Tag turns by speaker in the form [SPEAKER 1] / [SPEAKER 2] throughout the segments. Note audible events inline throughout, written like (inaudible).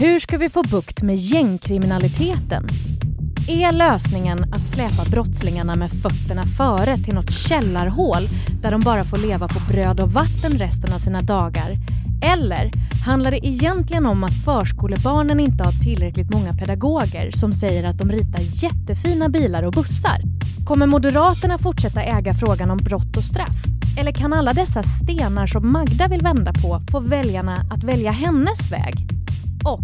[SPEAKER 1] Hur ska vi få bukt med gängkriminaliteten? Är lösningen att släpa brottslingarna med fötterna före till något källarhål där de bara får leva på bröd och vatten resten av sina dagar? Eller handlar det egentligen om att förskolebarnen inte har tillräckligt många pedagoger som säger att de ritar jättefina bilar och bussar? Kommer Moderaterna fortsätta äga frågan om brott och straff? Eller kan alla dessa stenar som Magda vill vända på få väljarna att välja hennes väg? Och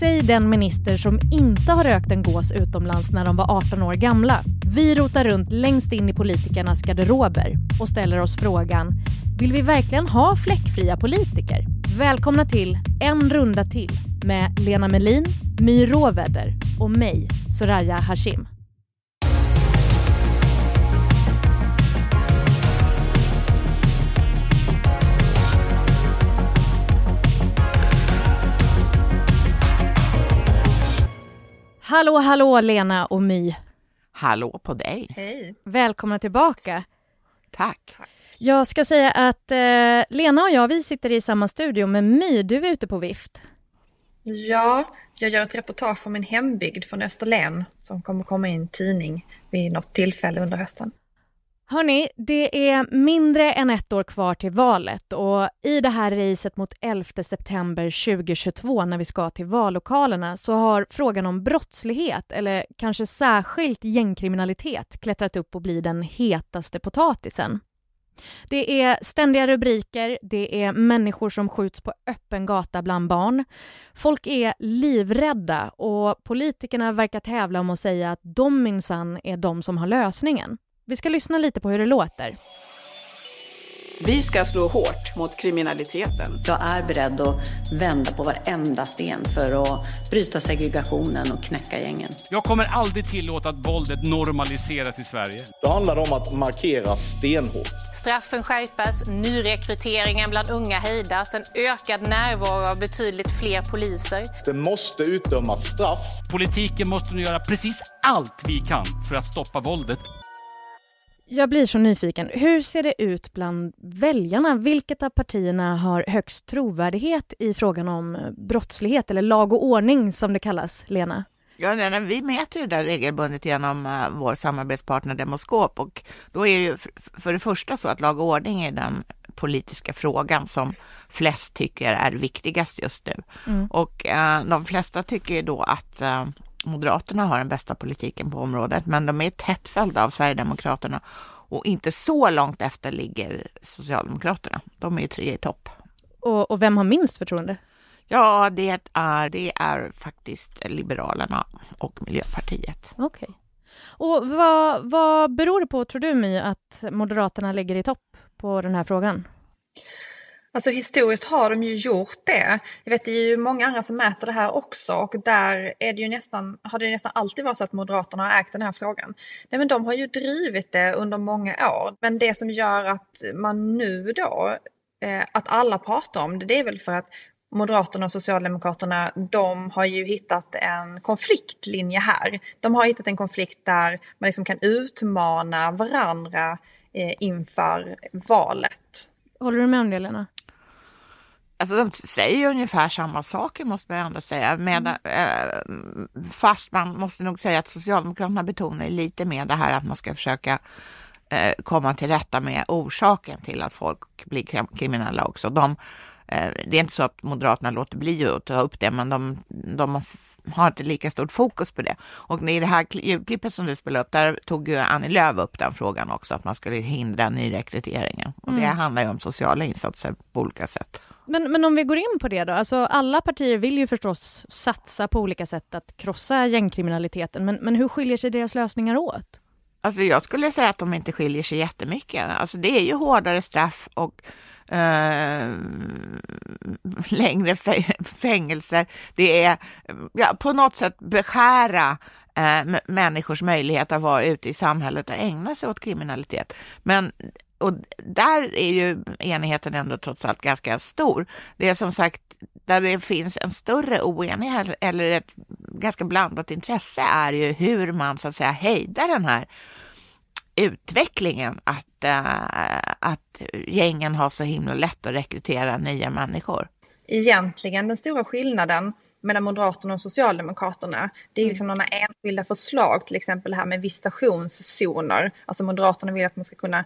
[SPEAKER 1] säg den minister som inte har rökt en gås utomlands när de var 18 år gamla. Vi rotar runt längst in i politikernas garderober och ställer oss frågan vill vi verkligen ha fläckfria politiker? Välkomna till En runda till med Lena Melin, My Råväder och mig, Soraya Hashim. Hallå, hallå Lena och My.
[SPEAKER 2] Hallå på dig.
[SPEAKER 3] Hej.
[SPEAKER 1] Välkomna tillbaka.
[SPEAKER 2] Tack.
[SPEAKER 1] Jag ska säga att eh, Lena och jag, vi sitter i samma studio, men My, du är ute på vift.
[SPEAKER 3] Ja, jag gör ett reportage om min hembygd från Österlen som kommer komma i en tidning vid något tillfälle under hösten.
[SPEAKER 1] Hörni, det är mindre än ett år kvar till valet och i det här racet mot 11 september 2022 när vi ska till vallokalerna så har frågan om brottslighet, eller kanske särskilt gängkriminalitet, klättrat upp och blir den hetaste potatisen. Det är ständiga rubriker, det är människor som skjuts på öppen gata bland barn. Folk är livrädda och politikerna verkar tävla om att säga att de minsann är de som har lösningen. Vi ska lyssna lite på hur det låter.
[SPEAKER 4] Vi ska slå hårt mot kriminaliteten.
[SPEAKER 5] Jag är beredd att vända på varenda sten för att bryta segregationen och knäcka gängen.
[SPEAKER 6] Jag kommer aldrig tillåta att våldet normaliseras i Sverige.
[SPEAKER 7] Det handlar om att markera stenhårt.
[SPEAKER 8] Straffen skärpas, nyrekryteringen bland unga hejdas, en ökad närvaro av betydligt fler poliser.
[SPEAKER 7] Det måste utdömas straff.
[SPEAKER 6] Politiken måste nu göra precis allt vi kan för att stoppa våldet.
[SPEAKER 1] Jag blir så nyfiken. Hur ser det ut bland väljarna? Vilket av partierna har högst trovärdighet i frågan om brottslighet, eller lag och ordning som det kallas, Lena?
[SPEAKER 2] Ja, nej, nej, vi mäter ju det regelbundet genom uh, vår samarbetspartner Demoskop och då är det ju för, det första så att lag och ordning är den politiska frågan som flest tycker är viktigast just nu. Mm. Och uh, de flesta tycker då att uh, Moderaterna har den bästa politiken på området, men de är tätt följda av Sverigedemokraterna och inte så långt efter ligger Socialdemokraterna. De är tre i topp.
[SPEAKER 1] Och, och vem har minst förtroende?
[SPEAKER 2] Ja, det är, det är faktiskt Liberalerna och Miljöpartiet.
[SPEAKER 1] Okej. Okay. Och vad, vad beror det på, tror du, My, att Moderaterna ligger i topp på den här frågan?
[SPEAKER 3] Alltså historiskt har de ju gjort det. Jag vet det är ju många andra som mäter det här också och där är det ju nästan, har det nästan alltid varit så att Moderaterna har ägt den här frågan. Nej men de har ju drivit det under många år. Men det som gör att man nu då, eh, att alla pratar om det, det är väl för att Moderaterna och Socialdemokraterna, de har ju hittat en konfliktlinje här. De har hittat en konflikt där man liksom kan utmana varandra eh, inför valet.
[SPEAKER 1] Håller du med om det, Lena?
[SPEAKER 2] Alltså de säger ungefär samma saker måste man ändå säga. Med, mm. eh, fast man måste nog säga att Socialdemokraterna betonar lite mer det här att man ska försöka eh, komma till rätta med orsaken till att folk blir kriminella också. De, eh, det är inte så att Moderaterna låter bli att ta upp det, men de, de har inte lika stort fokus på det. Och i det här ljudklippet som du spelade upp, där tog ju Annie Lööf upp den frågan också, att man skulle hindra nyrekryteringen. Och det mm. handlar ju om sociala insatser på olika sätt.
[SPEAKER 1] Men, men om vi går in på det då, alltså alla partier vill ju förstås satsa på olika sätt att krossa gängkriminaliteten, men, men hur skiljer sig deras lösningar åt?
[SPEAKER 2] Alltså jag skulle säga att de inte skiljer sig jättemycket. Alltså det är ju hårdare straff och Uh, längre fängelser. Det är ja, på något sätt beskära uh, människors möjlighet att vara ute i samhället och ägna sig åt kriminalitet. Men och där är ju enigheten ändå trots allt ganska stor. Det är som sagt, där det finns en större oenighet eller ett ganska blandat intresse är ju hur man så att säga hejdar den här utvecklingen att, äh, att gängen har så himla lätt att rekrytera nya människor.
[SPEAKER 3] Egentligen den stora skillnaden mellan Moderaterna och Socialdemokraterna. Det är liksom några enskilda förslag, till exempel det här med visitationszoner. Alltså Moderaterna vill att man ska kunna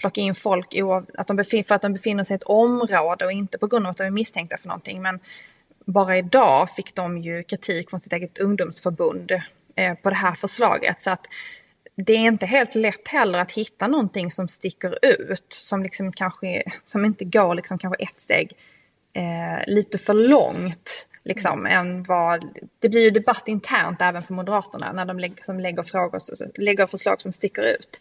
[SPEAKER 3] plocka in folk att de för att de befinner sig i ett område och inte på grund av att de är misstänkta för någonting. Men bara idag fick de ju kritik från sitt eget ungdomsförbund eh, på det här förslaget. Så att det är inte helt lätt heller att hitta någonting som sticker ut, som, liksom kanske, som inte går liksom kanske ett steg eh, lite för långt. Liksom, mm. än vad, det blir ju debatt internt även för Moderaterna när de lägger, som lägger, frågor, lägger förslag som sticker ut.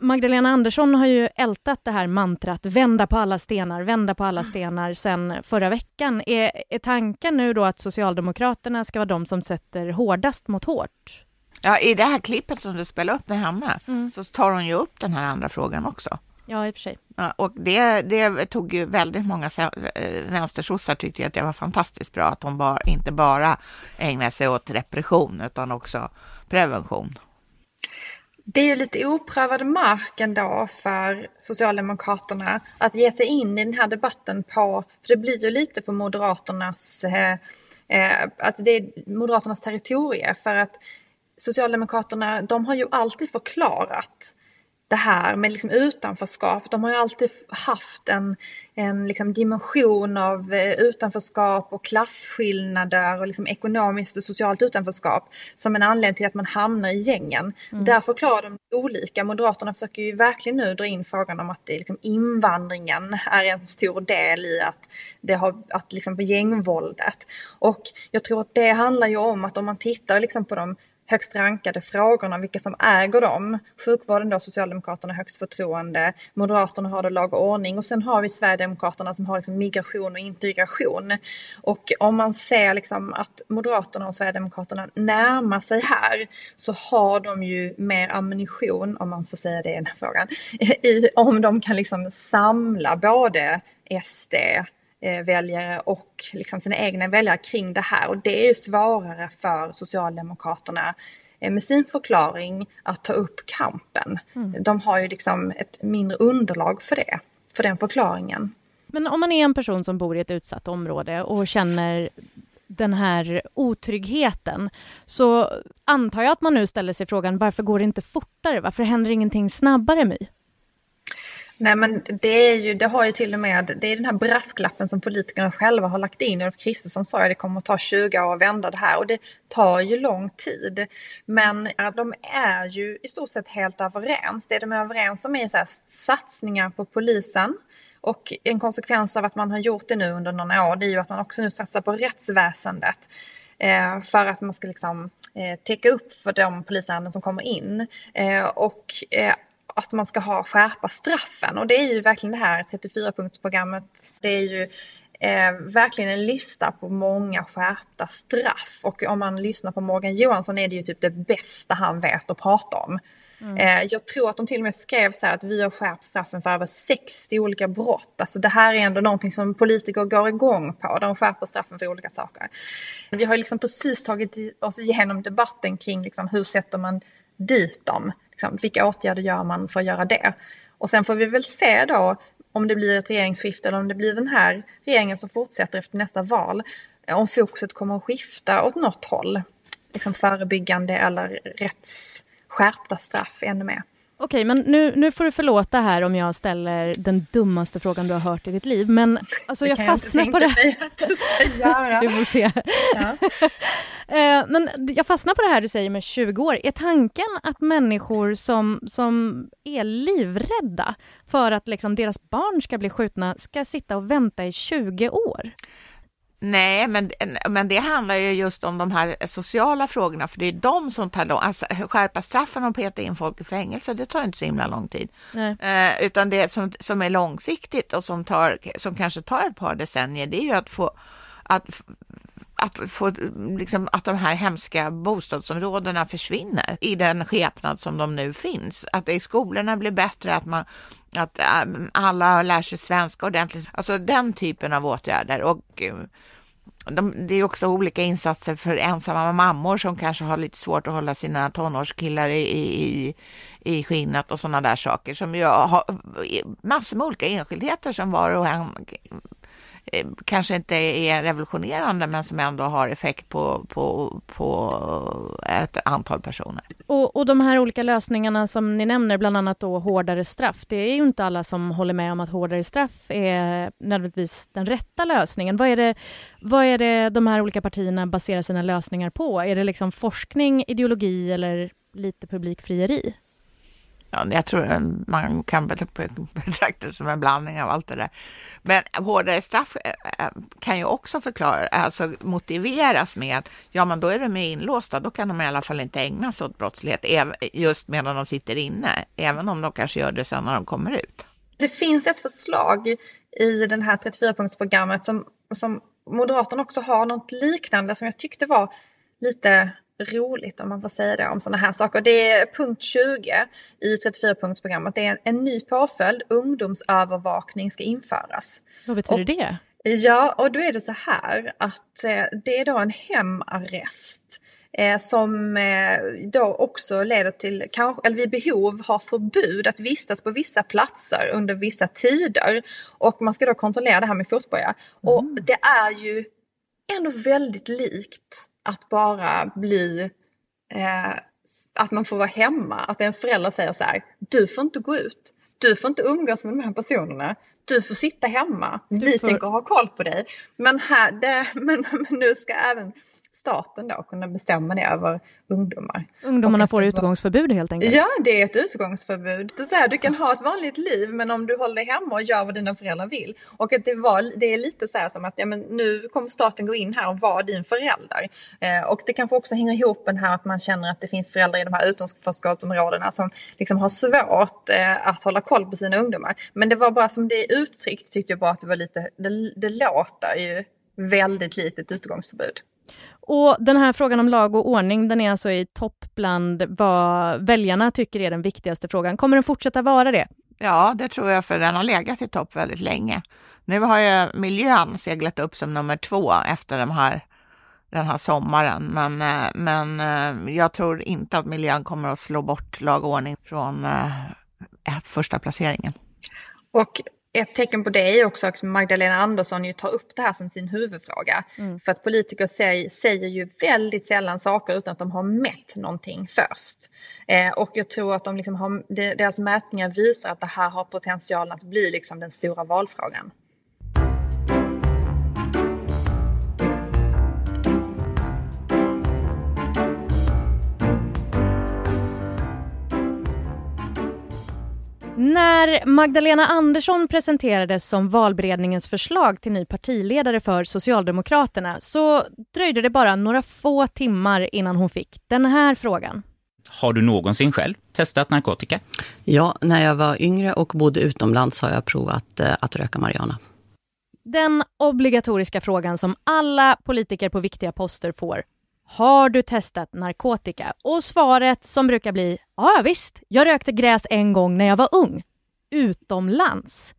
[SPEAKER 1] Magdalena Andersson har ju ältat det här mantrat vända på alla stenar, vända på alla stenar sen förra veckan. Är, är tanken nu då att Socialdemokraterna ska vara de som sätter hårdast mot hårt?
[SPEAKER 2] Ja, i det här klippet som du spelar upp med henne mm. så tar hon ju upp den här andra frågan också.
[SPEAKER 1] Ja, i och för sig.
[SPEAKER 2] Ja, och det, det tog ju väldigt många eh, vänstersossar tyckte att det var fantastiskt bra att hon bara, inte bara ägnade sig åt repression utan också prevention.
[SPEAKER 3] Det är ju lite oprövad mark ändå för Socialdemokraterna att ge sig in i den här debatten på, för det blir ju lite på Moderaternas, eh, eh, alltså det är Moderaternas territorie för att Socialdemokraterna, de har ju alltid förklarat det här med liksom utanförskap. De har ju alltid haft en, en liksom dimension av eh, utanförskap och klasskillnader och liksom ekonomiskt och socialt utanförskap som en anledning till att man hamnar i gängen. Mm. Där förklarar de olika. Moderaterna försöker ju verkligen nu dra in frågan om att det liksom invandringen är en stor del i att det har, att liksom på gängvåldet. Och jag tror att det handlar ju om att om man tittar liksom på de högst rankade frågorna, vilka som äger dem. Sjukvården då Socialdemokraterna högst förtroende, Moderaterna har då lag och ordning och sen har vi Sverigedemokraterna som har liksom migration och integration. Och om man ser liksom att Moderaterna och Sverigedemokraterna närmar sig här så har de ju mer ammunition, om man får säga det i den här frågan, (laughs) i, om de kan liksom samla både SD, väljare och liksom sina egna väljare kring det här. Och det är ju svårare för Socialdemokraterna eh, med sin förklaring att ta upp kampen. Mm. De har ju liksom ett mindre underlag för det, för den förklaringen.
[SPEAKER 1] Men om man är en person som bor i ett utsatt område och känner den här otryggheten så antar jag att man nu ställer sig frågan varför går det inte fortare? Varför händer ingenting snabbare My?
[SPEAKER 3] Nej men det är ju, det har ju till och med, det är den här brasklappen som politikerna själva har lagt in. Ulf Kristersson sa att det kommer att ta 20 år att vända det här och det tar ju lång tid. Men de är ju i stort sett helt överens. Det de är överens om är så här, satsningar på polisen. Och en konsekvens av att man har gjort det nu under några år det är ju att man också nu satsar på rättsväsendet. Eh, för att man ska liksom eh, täcka upp för de polisärenden som kommer in. Eh, och eh, att man ska ha skärpa straffen och det är ju verkligen det här 34-punktsprogrammet. Det är ju eh, verkligen en lista på många skärpta straff och om man lyssnar på Morgan Johansson är det ju typ det bästa han vet att prata om. Mm. Eh, jag tror att de till och med skrev så här att vi har skärpt straffen för över 60 olika brott. Alltså det här är ändå någonting som politiker går igång på. De skärper straffen för olika saker. Vi har liksom precis tagit oss igenom debatten kring liksom hur sätter man dit dem. Liksom, vilka åtgärder gör man för att göra det? Och sen får vi väl se då om det blir ett regeringsskifte eller om det blir den här regeringen som fortsätter efter nästa val. Om fokuset kommer att skifta åt något håll. Liksom förebyggande eller rättsskärpta straff ännu mer.
[SPEAKER 1] Okej, men nu, nu får du förlåta här om jag ställer den dummaste frågan du har hört i ditt liv, men alltså jag fastnar på det här.
[SPEAKER 3] Du ska göra. (laughs)
[SPEAKER 1] Vi får se. Ja. (laughs) Eh, men jag fastnar på det här du säger med 20 år. Är tanken att människor som, som är livrädda för att liksom deras barn ska bli skjutna ska sitta och vänta i 20 år?
[SPEAKER 2] Nej, men, men det handlar ju just om de här sociala frågorna, för det är de som tar lång alltså, Skärpa straffen och peta in folk i fängelse, det tar inte så himla lång tid. Eh, utan det som, som är långsiktigt och som, tar, som kanske tar ett par decennier, det är ju att få att, att, få, liksom, att de här hemska bostadsområdena försvinner i den skepnad som de nu finns. Att det i skolorna blir bättre, att, man, att äh, alla lär sig svenska ordentligt. Alltså den typen av åtgärder. Och eh, de, det är också olika insatser för ensamma mammor som kanske har lite svårt att hålla sina tonårskillar i, i, i skinnet och sådana där saker som ju har massor med olika enskildheter som var och en Eh, kanske inte är revolutionerande men som ändå har effekt på, på, på ett antal personer.
[SPEAKER 1] Och, och de här olika lösningarna som ni nämner, bland annat då hårdare straff, det är ju inte alla som håller med om att hårdare straff är nödvändigtvis den rätta lösningen. Vad är det, vad är det de här olika partierna baserar sina lösningar på? Är det liksom forskning, ideologi eller lite publikfrieri?
[SPEAKER 2] Ja, jag tror man kan betrakta det som en blandning av allt det där. Men hårdare straff eh, eh, kan ju också förklara, alltså motiveras med att ja, men då är de inlåsta, då kan de i alla fall inte ägna sig åt brottslighet just medan de sitter inne, även om de kanske gör det sen när de kommer ut.
[SPEAKER 3] Det finns ett förslag i det här 34-punktsprogrammet som, som Moderaterna också har något liknande som jag tyckte var lite roligt om man får säga det om sådana här saker. Det är punkt 20 i 34-punktsprogrammet. Det är en, en ny påföljd, ungdomsövervakning ska införas.
[SPEAKER 1] Vad betyder och, det?
[SPEAKER 3] Ja, och då är det så här att eh, det är då en hemarrest eh, som eh, då också leder till, kanske, eller vid behov har förbud att vistas på vissa platser under vissa tider. Och man ska då kontrollera det här med fotboja. Mm. Och det är ju ändå väldigt likt att bara bli eh, att man får vara hemma, att ens föräldrar säger så här, du får inte gå ut, du får inte umgås med de här personerna, du får sitta hemma, vi får... tänker ha koll på dig. Men, här, det, (laughs) men, men nu ska även staten då kunna bestämma det över ungdomar.
[SPEAKER 1] Ungdomarna får utgångsförbud helt enkelt?
[SPEAKER 3] Ja, det är ett utgångsförbud. Det är så här, du kan ha ett vanligt liv men om du håller dig hemma och gör vad dina föräldrar vill. Och att det, var, det är lite så här som att ja, men nu kommer staten gå in här och vara din förälder. Eh, och det kanske också hänger ihop med här att man känner att det finns föräldrar i de här utanförskapsområdena som liksom har svårt eh, att hålla koll på sina ungdomar. Men det var bara som det är uttryckt tyckte jag bara att det var lite, det, det låter ju väldigt litet utgångsförbud.
[SPEAKER 1] Och den här frågan om lag och ordning, den är alltså i topp bland vad väljarna tycker är den viktigaste frågan. Kommer den fortsätta vara det?
[SPEAKER 2] Ja, det tror jag, för den har legat i topp väldigt länge. Nu har ju miljön seglat upp som nummer två efter de här, den här sommaren, men, eh, men eh, jag tror inte att miljön kommer att slå bort lag och ordning från eh, första placeringen.
[SPEAKER 3] Och ett tecken på det är också att Magdalena Andersson ju tar upp det här som sin huvudfråga. Mm. För att politiker säger, säger ju väldigt sällan saker utan att de har mätt någonting först. Eh, och jag tror att de liksom har, deras mätningar visar att det här har potential att bli liksom den stora valfrågan.
[SPEAKER 1] När Magdalena Andersson presenterades som valberedningens förslag till ny partiledare för Socialdemokraterna så dröjde det bara några få timmar innan hon fick den här frågan.
[SPEAKER 9] Har du någonsin själv testat narkotika?
[SPEAKER 10] Ja, när jag var yngre och bodde utomlands har jag provat eh, att röka marijuana.
[SPEAKER 1] Den obligatoriska frågan som alla politiker på viktiga poster får. Har du testat narkotika? Och svaret som brukar bli ja visst, jag rökte gräs en gång när jag var ung. Utomlands.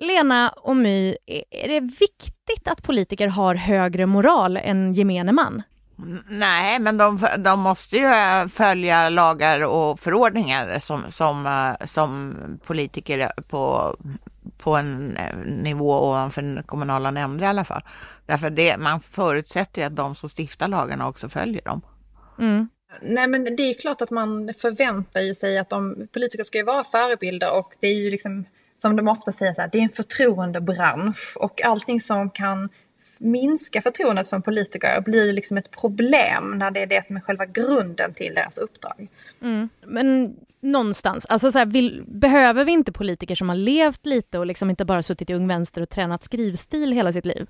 [SPEAKER 1] Lena och My, är det viktigt att politiker har högre moral än gemene man?
[SPEAKER 2] Nej, men de, de måste ju eh, följa lagar och förordningar som, som, eh, som politiker på, på en eh, nivå ovanför den kommunala nämnder i alla fall. Därför det, man förutsätter ju att de som stiftar lagarna också följer dem.
[SPEAKER 3] Mm. Nej men det är klart att man förväntar sig att de politiker ska ju vara förebilder och det är ju liksom som de ofta säger, så här, det är en förtroendebransch och allting som kan minska förtroendet för en politiker blir ju liksom ett problem när det är det som är själva grunden till deras uppdrag.
[SPEAKER 1] Mm. Men någonstans, alltså så här, vill, behöver vi inte politiker som har levt lite och liksom inte bara suttit i Ung Vänster och tränat skrivstil hela sitt liv?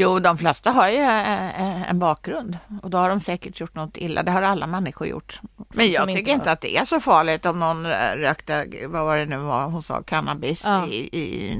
[SPEAKER 2] Jo, de flesta har ju eh, eh, en bakgrund och då har de säkert gjort något illa. Det har alla människor gjort. Men jag tycker inte att det är så farligt om någon rökte, vad var det nu var hon sa, cannabis ja. i, i,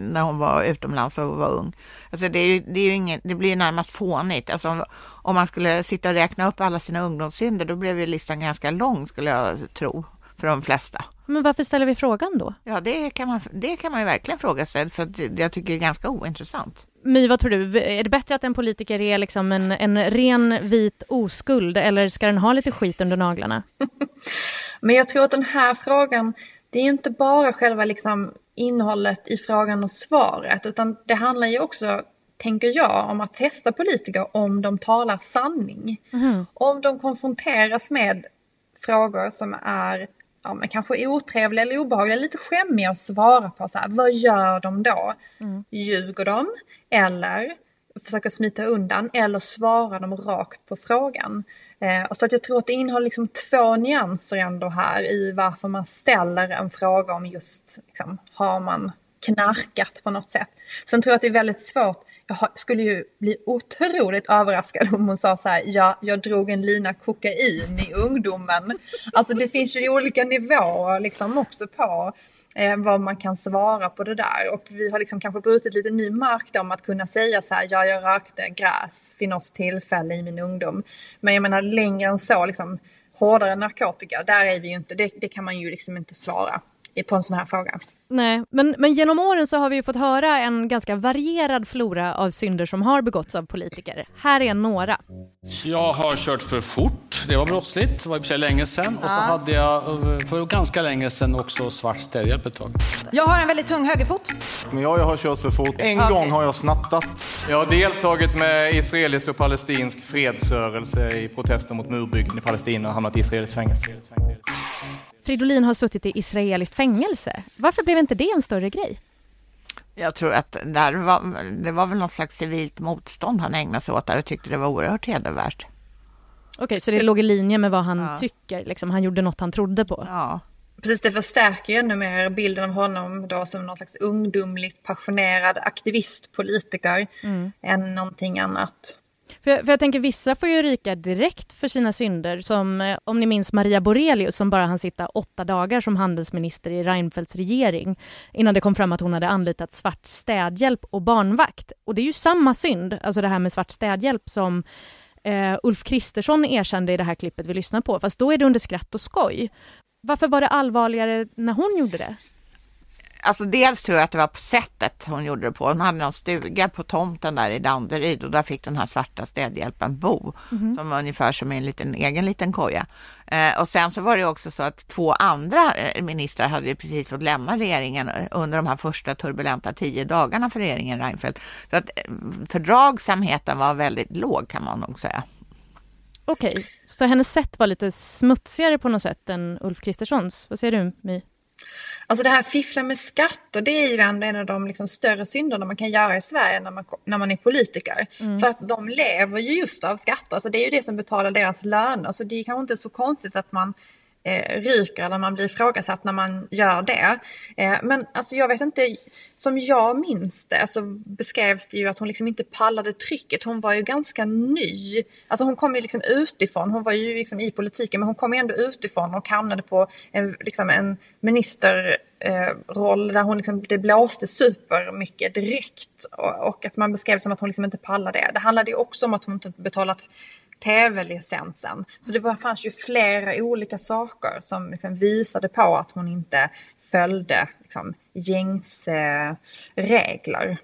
[SPEAKER 2] när hon var utomlands och var ung. Alltså det, är ju, det, är ju ingen, det blir närmast fånigt. Alltså om man skulle sitta och räkna upp alla sina ungdomssynder, då blev ju listan ganska lång skulle jag tro för de flesta.
[SPEAKER 1] Men varför ställer vi frågan då?
[SPEAKER 2] Ja, det kan man, det kan man ju verkligen fråga sig, för jag tycker det är ganska ointressant.
[SPEAKER 1] My, vad tror du? Är det bättre att en politiker är liksom en, en ren vit oskuld eller ska den ha lite skit under naglarna? (laughs)
[SPEAKER 3] Men jag tror att den här frågan, det är inte bara själva liksom innehållet i frågan och svaret, utan det handlar ju också, tänker jag, om att testa politiker om de talar sanning.
[SPEAKER 1] Mhm.
[SPEAKER 3] Om de konfronteras med frågor som är ja, men kanske otrevliga eller obehagliga, lite skämmiga att svara på. Så här, vad gör de då? Ljuger de? Eller försöker smita undan? Eller svarar de rakt på frågan? Eh, och så att jag tror att det innehåller liksom två nyanser ändå här i varför man ställer en fråga om just, liksom, har man knarkat på något sätt. Sen tror jag att det är väldigt svårt. Jag skulle ju bli otroligt överraskad om hon sa så här, ja, jag drog en lina kokain i ungdomen. Alltså det finns ju olika nivåer liksom också på eh, vad man kan svara på det där. Och vi har liksom kanske brutit lite ny mark då om att kunna säga så här, ja, jag rökte gräs vid något tillfälle i min ungdom. Men jag menar längre än så, liksom hårdare narkotika, där är vi ju inte, det, det kan man ju liksom inte svara på en sån här fråga.
[SPEAKER 1] Nej, men, men genom åren så har vi ju fått höra en ganska varierad flora av synder som har begåtts av politiker. Här är några.
[SPEAKER 6] Jag har kört för fort. Det var brottsligt. Det var i och för sig länge sedan. Och så hade jag eh, för ganska länge sedan också svart städhjälp ett tag.
[SPEAKER 11] Jag har en väldigt tung högerfot.
[SPEAKER 7] Men jag, jag har kört för fort. En
[SPEAKER 11] Okej.
[SPEAKER 7] gång har jag snattat.
[SPEAKER 12] Jag har deltagit med israelisk och palestinsk fredsrörelse i protester mot murbyggen i Palestina och hamnat i israeliskt fängelse.
[SPEAKER 1] Fridolin har suttit i israeliskt fängelse. Varför blev inte det en större grej?
[SPEAKER 2] Jag tror att där var, det var väl någon slags civilt motstånd han ägnade sig åt där och tyckte det var oerhört hedervärt.
[SPEAKER 1] Okej, så det låg i linje med vad han tycker, liksom. han gjorde något han trodde på.
[SPEAKER 2] Ja.
[SPEAKER 3] Precis, det förstärker ju ännu mer bilden av honom då som någon slags ungdomligt passionerad aktivistpolitiker än någonting annat.
[SPEAKER 1] För jag, för jag tänker vissa får ju ryka direkt för sina synder som eh, om ni minns Maria Borelius som bara hann sitta åtta dagar som handelsminister i Reinfeldts regering innan det kom fram att hon hade anlitat svart städhjälp och barnvakt. Och det är ju samma synd, alltså det här med svart städhjälp som eh, Ulf Kristersson erkände i det här klippet vi lyssnar på, fast då är det under skratt och skoj. Varför var det allvarligare när hon gjorde det?
[SPEAKER 2] Alltså dels tror jag att det var på sättet hon gjorde det på. Hon hade någon stuga på tomten där i Danderyd och där fick den här svarta städhjälpen bo.
[SPEAKER 13] Mhm.
[SPEAKER 2] Som ungefär som en liten, egen liten koja. Eh, och sen så var det också så att två andra eh, ministrar hade precis fått lämna regeringen eh, under de här första turbulenta tio dagarna för regeringen Reinfeldt. Så att eh, fördragsamheten var väldigt låg kan man nog säga.
[SPEAKER 1] Okej, så hennes sätt var lite smutsigare på något sätt än Ulf Kristerssons. Vad säger du, My?
[SPEAKER 3] Alltså det här fiffla med skatter, det är ju en av de liksom större synderna man kan göra i Sverige när man, när man är politiker.
[SPEAKER 1] Mm.
[SPEAKER 3] För att de lever ju just av skatter, så det är ju det som betalar deras löner. Så det är kanske inte så konstigt att man eh, ryker eller man blir ifrågasatt när man gör det. Eh, men alltså jag vet inte, som jag minns det så beskrevs det ju att hon liksom inte pallade trycket. Hon var ju ganska ny. Alltså hon kom ju liksom utifrån, hon var ju liksom i politiken men hon kom ju ändå utifrån och hamnade på en, liksom en ministerroll eh, där hon liksom, det blåste supermycket direkt. Och, och att man beskrev som att hon liksom inte pallade det. Det handlade ju också om att hon inte betalat tv-licensen. Så det var, fanns ju flera olika saker som liksom visade på att hon inte följde liksom, gängse regler.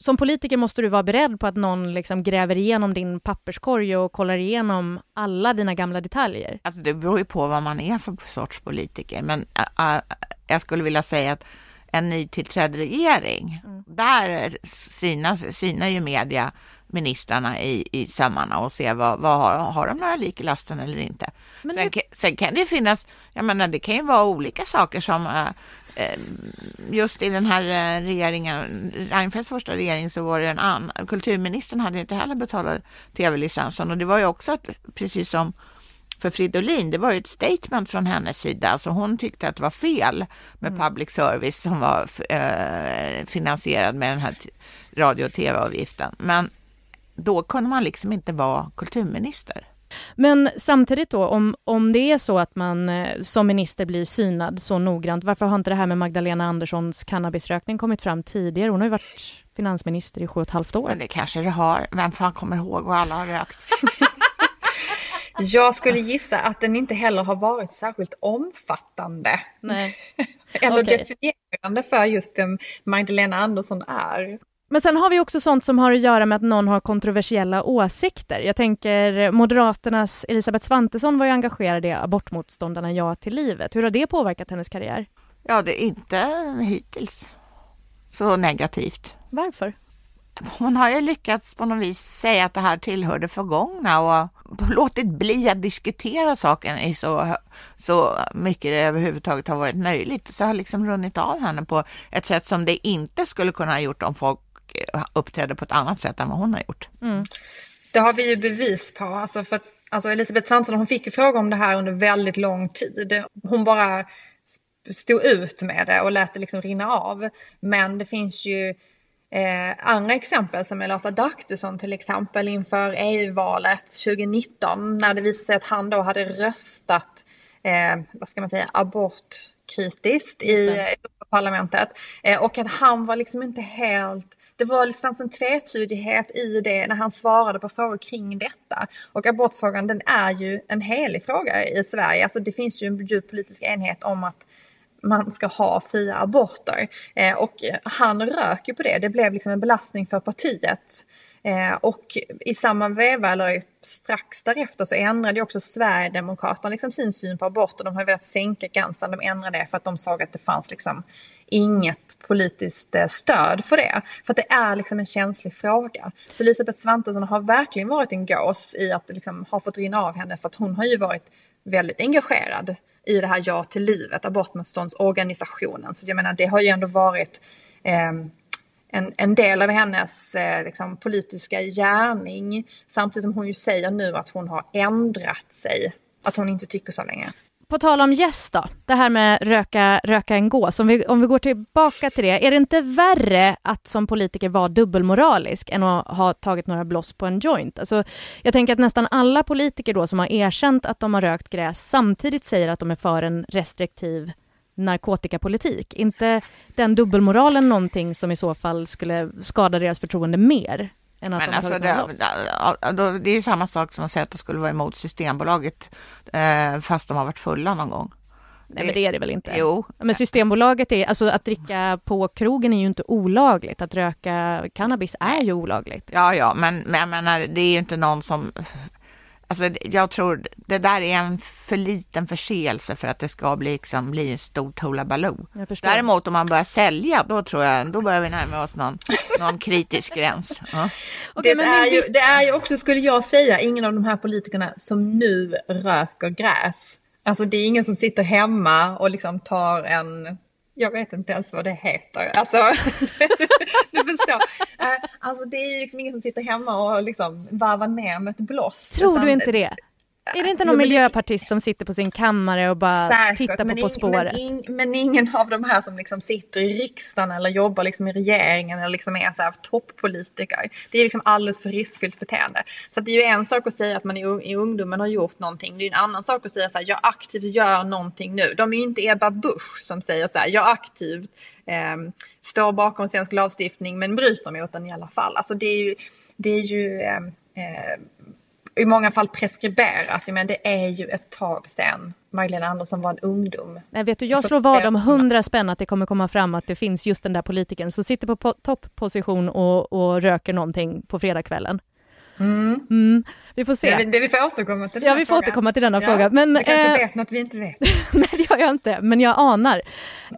[SPEAKER 1] Som politiker måste du vara beredd på att någon liksom gräver igenom din papperskorg och kollar igenom alla dina gamla detaljer.
[SPEAKER 2] Alltså det beror ju på vad man är för sorts politiker, men äh, äh, jag skulle vilja säga att en nytillträdd regering, där synas, synar ju media ministrarna i, i sömmarna och ser vad, vad har, har de några lik i lasten eller inte.
[SPEAKER 1] Men
[SPEAKER 2] sen, kan- sen kan det finnas, jag menar det kan ju vara olika saker som äh, just i den här eh, regeringen, Reinfeldts första regering så var det en annan, kulturministern hade inte heller betalat tv-licensen och det var ju också att, precis som för Fridolin, det var ju ett statement från hennes sida. Alltså hon tyckte att det var fel med public service som var eh, finansierad med den här radio och tv-avgiften. Men då kunde man liksom inte vara kulturminister.
[SPEAKER 1] Men samtidigt då, om, om det är så att man eh, som minister blir synad så noggrant, varför har inte det här med Magdalena Anderssons cannabisrökning kommit fram tidigare? Hon har ju varit finansminister i sju och ett halvt år.
[SPEAKER 2] Men det kanske det har. Vem fan kommer ihåg vad alla har rökt? (laughs)
[SPEAKER 3] Jag skulle gissa att den inte heller har varit särskilt omfattande.
[SPEAKER 1] Nej. (laughs)
[SPEAKER 3] Eller
[SPEAKER 1] Okej.
[SPEAKER 3] definierande för just vem Magdalena Andersson är.
[SPEAKER 1] Men sen har vi också sånt som har att göra med att någon har kontroversiella åsikter. Jag tänker Moderaternas Elisabeth Svantesson var ju engagerad i abortmotståndarna Ja till livet. Hur har det påverkat hennes karriär?
[SPEAKER 2] Ja, det är inte hittills så negativt.
[SPEAKER 1] Varför?
[SPEAKER 2] Hon har ju lyckats på något vis säga att det här tillhör det förgångna och (laughs) låtit bli att diskutera saken i så, så mycket det överhuvudtaget har varit möjligt. Så har liksom runnit av henne på ett sätt som det inte skulle kunna ha gjort om folk uppträdde på ett annat sätt än vad hon har gjort.
[SPEAKER 3] Mm. Det har vi ju bevis på. Alltså för att, alltså Elisabeth Svantesson hon fick ju fråga om det här under väldigt lång tid. Hon bara stod ut med det och lät det liksom rinna av. Men det finns ju Eh, andra exempel som är Lars Adaktusson till exempel inför EU-valet 2019 när det visade sig att han då hade röstat, eh, vad ska man säga, abortkritiskt i parlamentet eh, och att han var liksom inte helt det var, liksom, fanns en tvetydighet i det när han svarade på frågor kring detta. Och abortfrågan den är ju en helig fråga i Sverige. Alltså det finns ju en djup politisk enhet om att man ska ha fria aborter. Eh, och han rök ju på det. Det blev liksom en belastning för partiet. Eh, och i samma veva, eller strax därefter, så ändrade ju också Sverigedemokraterna liksom sin syn på aborter. De har velat sänka gränsen, de ändrade det för att de såg att det fanns liksom inget politiskt eh, stöd för det. För att det är liksom en känslig fråga. Så Elisabeth Svantesson har verkligen varit en gås i att det liksom har fått rinna av henne för att hon har ju varit väldigt engagerad i det här Ja till livet, abortmotståndsorganisationen. Så jag menar det har ju ändå varit eh, en, en del av hennes eh, liksom, politiska gärning. Samtidigt som hon ju säger nu att hon har ändrat sig. Att hon inte tycker så länge.
[SPEAKER 1] På tal om gäst då, det här med röka, röka en gås. Om vi, om vi går tillbaka till det, är det inte värre att som politiker vara dubbelmoralisk än att ha tagit några bloss på en joint? Alltså, jag tänker att nästan alla politiker då som har erkänt att de har rökt gräs samtidigt säger att de är för en restriktiv narkotikapolitik. inte den dubbelmoralen någonting som i så fall skulle skada deras förtroende mer? Än att
[SPEAKER 2] Men
[SPEAKER 1] de
[SPEAKER 2] alltså det, det, det är ju samma sak som att säga att de skulle vara emot Systembolaget eh, fast de har varit fulla någon gång.
[SPEAKER 1] Nej men det är det väl inte?
[SPEAKER 2] Jo.
[SPEAKER 1] Men Systembolaget är, alltså att dricka på krogen är ju inte olagligt, att röka cannabis är ju olagligt.
[SPEAKER 2] Ja, ja, men, men jag menar, det är ju inte någon som Alltså, jag tror det där är en för liten förseelse för att det ska bli, liksom, bli en stor hullabaloo. Däremot om man börjar sälja, då tror jag, då börjar vi närma oss någon, någon kritisk gräns. Ja. (laughs)
[SPEAKER 3] Okay, det, är ju, det är ju också, skulle jag säga, ingen av de här politikerna som nu röker gräs. Alltså det är ingen som sitter hemma och liksom tar en jag vet inte ens vad det heter. Alltså, (laughs) du förstår. Eh, alltså, det är liksom ingen som sitter hemma och liksom varvar ner med ett bloss.
[SPEAKER 1] Tror du inte det? Är det inte någon miljöpartist som sitter på sin kammare och bara Säkert, tittar på På spåret?
[SPEAKER 3] Men, in, men, ingen av de här som liksom sitter i riksdagen eller jobbar liksom i regeringen eller liksom är så här toppolitiker. Det är liksom alldeles för riskfyllt beteende. Så det är ju en sak att säga att man i, i ungdomen har gjort någonting. Det är en annan sak att säga så här, jag aktivt gör någonting nu. De är ju inte Ebba Busch som säger så här, jag aktivt eh, står bakom svensk lagstiftning men bryter mot den i alla fall. Alltså det är ju, det är ju eh, eh i många fall preskriberat. Men det är ju ett tag sedan Magdalena Andersson var en ungdom.
[SPEAKER 1] Nej, vet du, jag slår vad om hundra spänn att det kommer komma fram att det finns just den där politikern som sitter på toppposition och, och röker någonting på fredagskvällen.
[SPEAKER 3] Mm.
[SPEAKER 1] Mm. Vi får se.
[SPEAKER 3] Det, det vi får återkomma till
[SPEAKER 1] Ja, vi får frågan. återkomma till denna ja, fråga. Men,
[SPEAKER 3] du kanske eh, vet något vi inte vet. (laughs)
[SPEAKER 1] nej, det gör jag inte, men jag anar.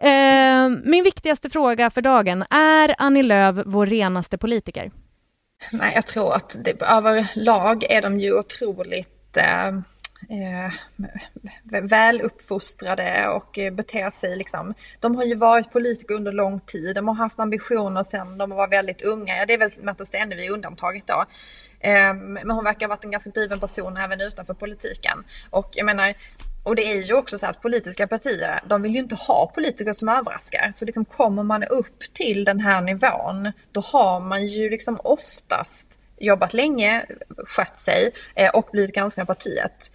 [SPEAKER 1] Eh, min viktigaste fråga för dagen, är Annie Lööf vår renaste politiker?
[SPEAKER 3] Nej, jag tror att det, överlag är de ju otroligt eh, eh, väluppfostrade och eh, beter sig liksom. De har ju varit politiker under lång tid. De har haft ambitioner sedan de var väldigt unga. Ja, det är väl Märta Stenevi undantaget då. Eh, men hon verkar ha varit en ganska driven person även utanför politiken. Och jag menar, och det är ju också så att politiska partier, de vill ju inte ha politiker som överraskar. Så liksom kommer man upp till den här nivån, då har man ju liksom oftast jobbat länge, skött sig eh, och blivit ganska partiet.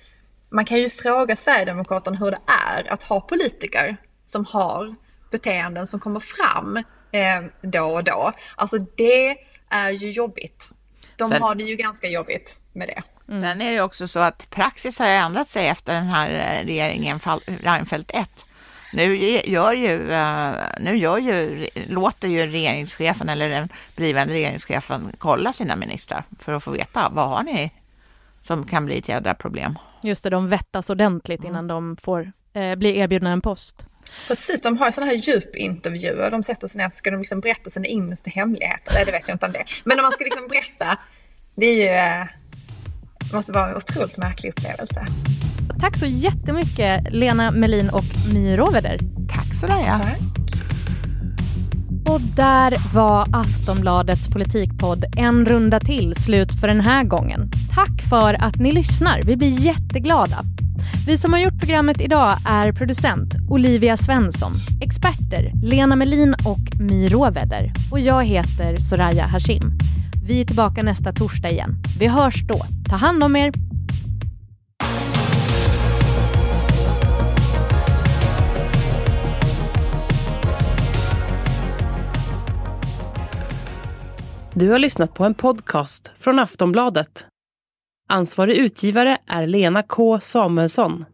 [SPEAKER 3] Man kan ju fråga Sverigedemokraterna hur det är att ha politiker som har beteenden som kommer fram eh, då och då. Alltså det är ju jobbigt. De Sen... har det ju ganska jobbigt med det.
[SPEAKER 2] Mm. Sen är det också så att praxis har ändrat sig efter den här eh, regeringen Reinfeldt 1. Nu gör ju, eh, nu gör ju, låter ju regeringschefen eller den blivande regeringschefen kolla sina ministrar för att få veta vad har ni som kan bli ett jädra problem.
[SPEAKER 1] Just det, de vettas ordentligt innan de får eh, bli erbjudna en post.
[SPEAKER 3] Precis, de har ju sådana här djupintervjuer. De sätter sig ner så ska de liksom berätta sina innersta hemligheter. Nej, det vet jag inte om det Men om man ska liksom berätta, det är ju... Det måste vara en otroligt märklig upplevelse.
[SPEAKER 1] Tack så jättemycket Lena Melin och My Råveder.
[SPEAKER 2] Tack så ja.
[SPEAKER 1] Och där var Aftonbladets politikpodd En runda till slut för den här gången. Tack för att ni lyssnar. Vi blir jätteglada. Vi som har gjort programmet idag är producent Olivia Svensson, experter Lena Melin och My Råvedder och jag heter Soraya Hashim. Vi är tillbaka nästa torsdag igen. Vi hörs då. Ta hand om er.
[SPEAKER 13] Du har lyssnat på en podcast från Aftonbladet. Ansvarig utgivare är Lena K Samuelsson.